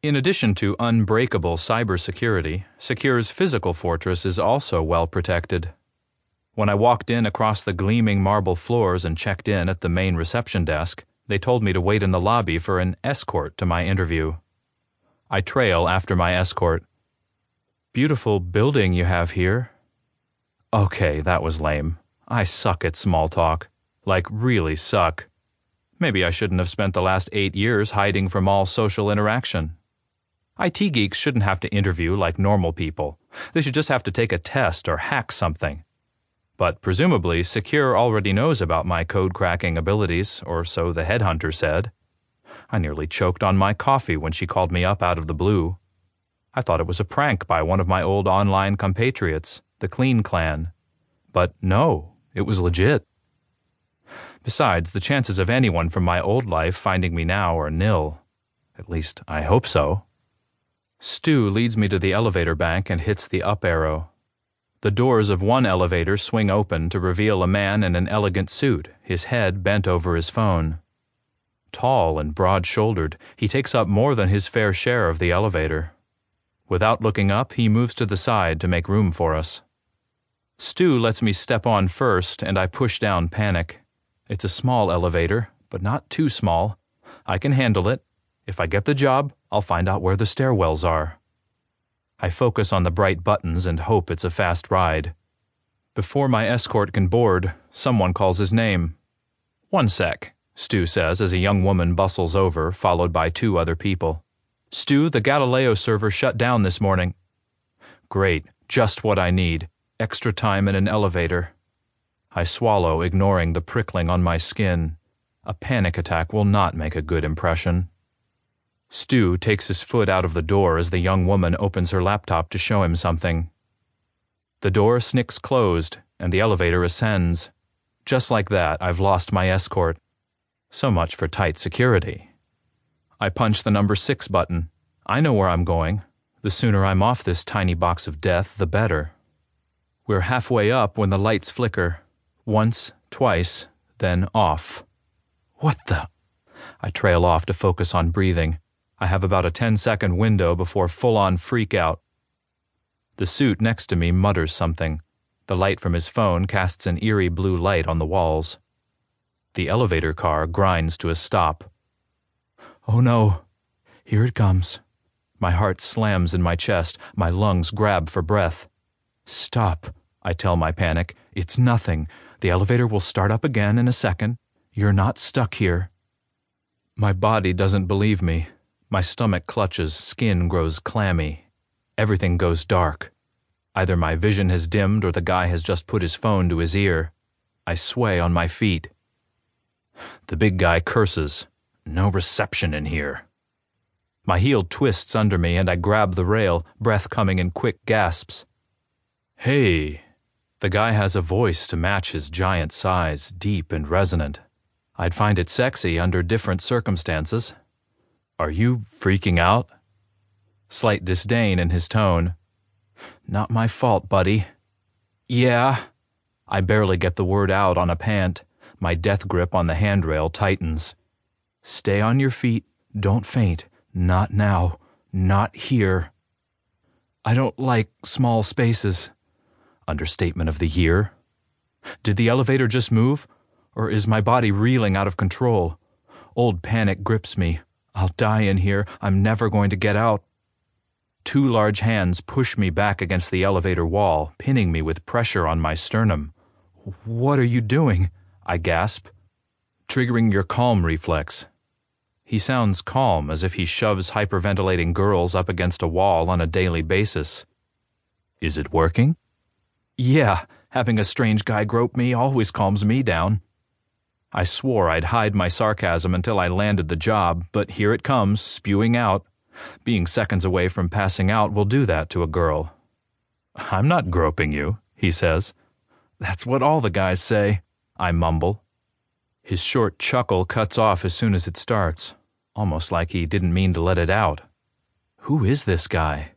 In addition to unbreakable cybersecurity, Secure's physical fortress is also well protected. When I walked in across the gleaming marble floors and checked in at the main reception desk, they told me to wait in the lobby for an escort to my interview. I trail after my escort. Beautiful building you have here. Okay, that was lame. I suck at small talk. Like, really suck. Maybe I shouldn't have spent the last eight years hiding from all social interaction. IT geeks shouldn't have to interview like normal people. They should just have to take a test or hack something. But presumably, Secure already knows about my code cracking abilities, or so the headhunter said. I nearly choked on my coffee when she called me up out of the blue. I thought it was a prank by one of my old online compatriots, the Clean Clan. But no, it was legit. Besides, the chances of anyone from my old life finding me now are nil. At least, I hope so. Stu leads me to the elevator bank and hits the up arrow. The doors of one elevator swing open to reveal a man in an elegant suit, his head bent over his phone. Tall and broad shouldered, he takes up more than his fair share of the elevator. Without looking up, he moves to the side to make room for us. Stu lets me step on first, and I push down Panic. It's a small elevator, but not too small. I can handle it. If I get the job, I'll find out where the stairwells are. I focus on the bright buttons and hope it's a fast ride. Before my escort can board, someone calls his name. One sec, Stu says as a young woman bustles over, followed by two other people. Stu, the Galileo server shut down this morning. Great, just what I need. Extra time in an elevator. I swallow, ignoring the prickling on my skin. A panic attack will not make a good impression. Stu takes his foot out of the door as the young woman opens her laptop to show him something. The door snicks closed, and the elevator ascends. Just like that, I've lost my escort. So much for tight security. I punch the number six button. I know where I'm going. The sooner I'm off this tiny box of death, the better. We're halfway up when the lights flicker. Once, twice, then off. What the? I trail off to focus on breathing. I have about a 10 second window before full on freak out. The suit next to me mutters something. The light from his phone casts an eerie blue light on the walls. The elevator car grinds to a stop. Oh no, here it comes. My heart slams in my chest, my lungs grab for breath. Stop, I tell my panic. It's nothing. The elevator will start up again in a second. You're not stuck here. My body doesn't believe me. My stomach clutches, skin grows clammy. Everything goes dark. Either my vision has dimmed or the guy has just put his phone to his ear. I sway on my feet. The big guy curses. No reception in here. My heel twists under me and I grab the rail, breath coming in quick gasps. Hey! The guy has a voice to match his giant size, deep and resonant. I'd find it sexy under different circumstances, are you freaking out? Slight disdain in his tone. Not my fault, buddy. Yeah. I barely get the word out on a pant. My death grip on the handrail tightens. Stay on your feet. Don't faint. Not now. Not here. I don't like small spaces. Understatement of the year. Did the elevator just move? Or is my body reeling out of control? Old panic grips me. I'll die in here. I'm never going to get out. Two large hands push me back against the elevator wall, pinning me with pressure on my sternum. What are you doing? I gasp. Triggering your calm reflex. He sounds calm, as if he shoves hyperventilating girls up against a wall on a daily basis. Is it working? Yeah, having a strange guy grope me always calms me down. I swore I'd hide my sarcasm until I landed the job, but here it comes, spewing out. Being seconds away from passing out will do that to a girl. I'm not groping you, he says. That's what all the guys say, I mumble. His short chuckle cuts off as soon as it starts, almost like he didn't mean to let it out. Who is this guy?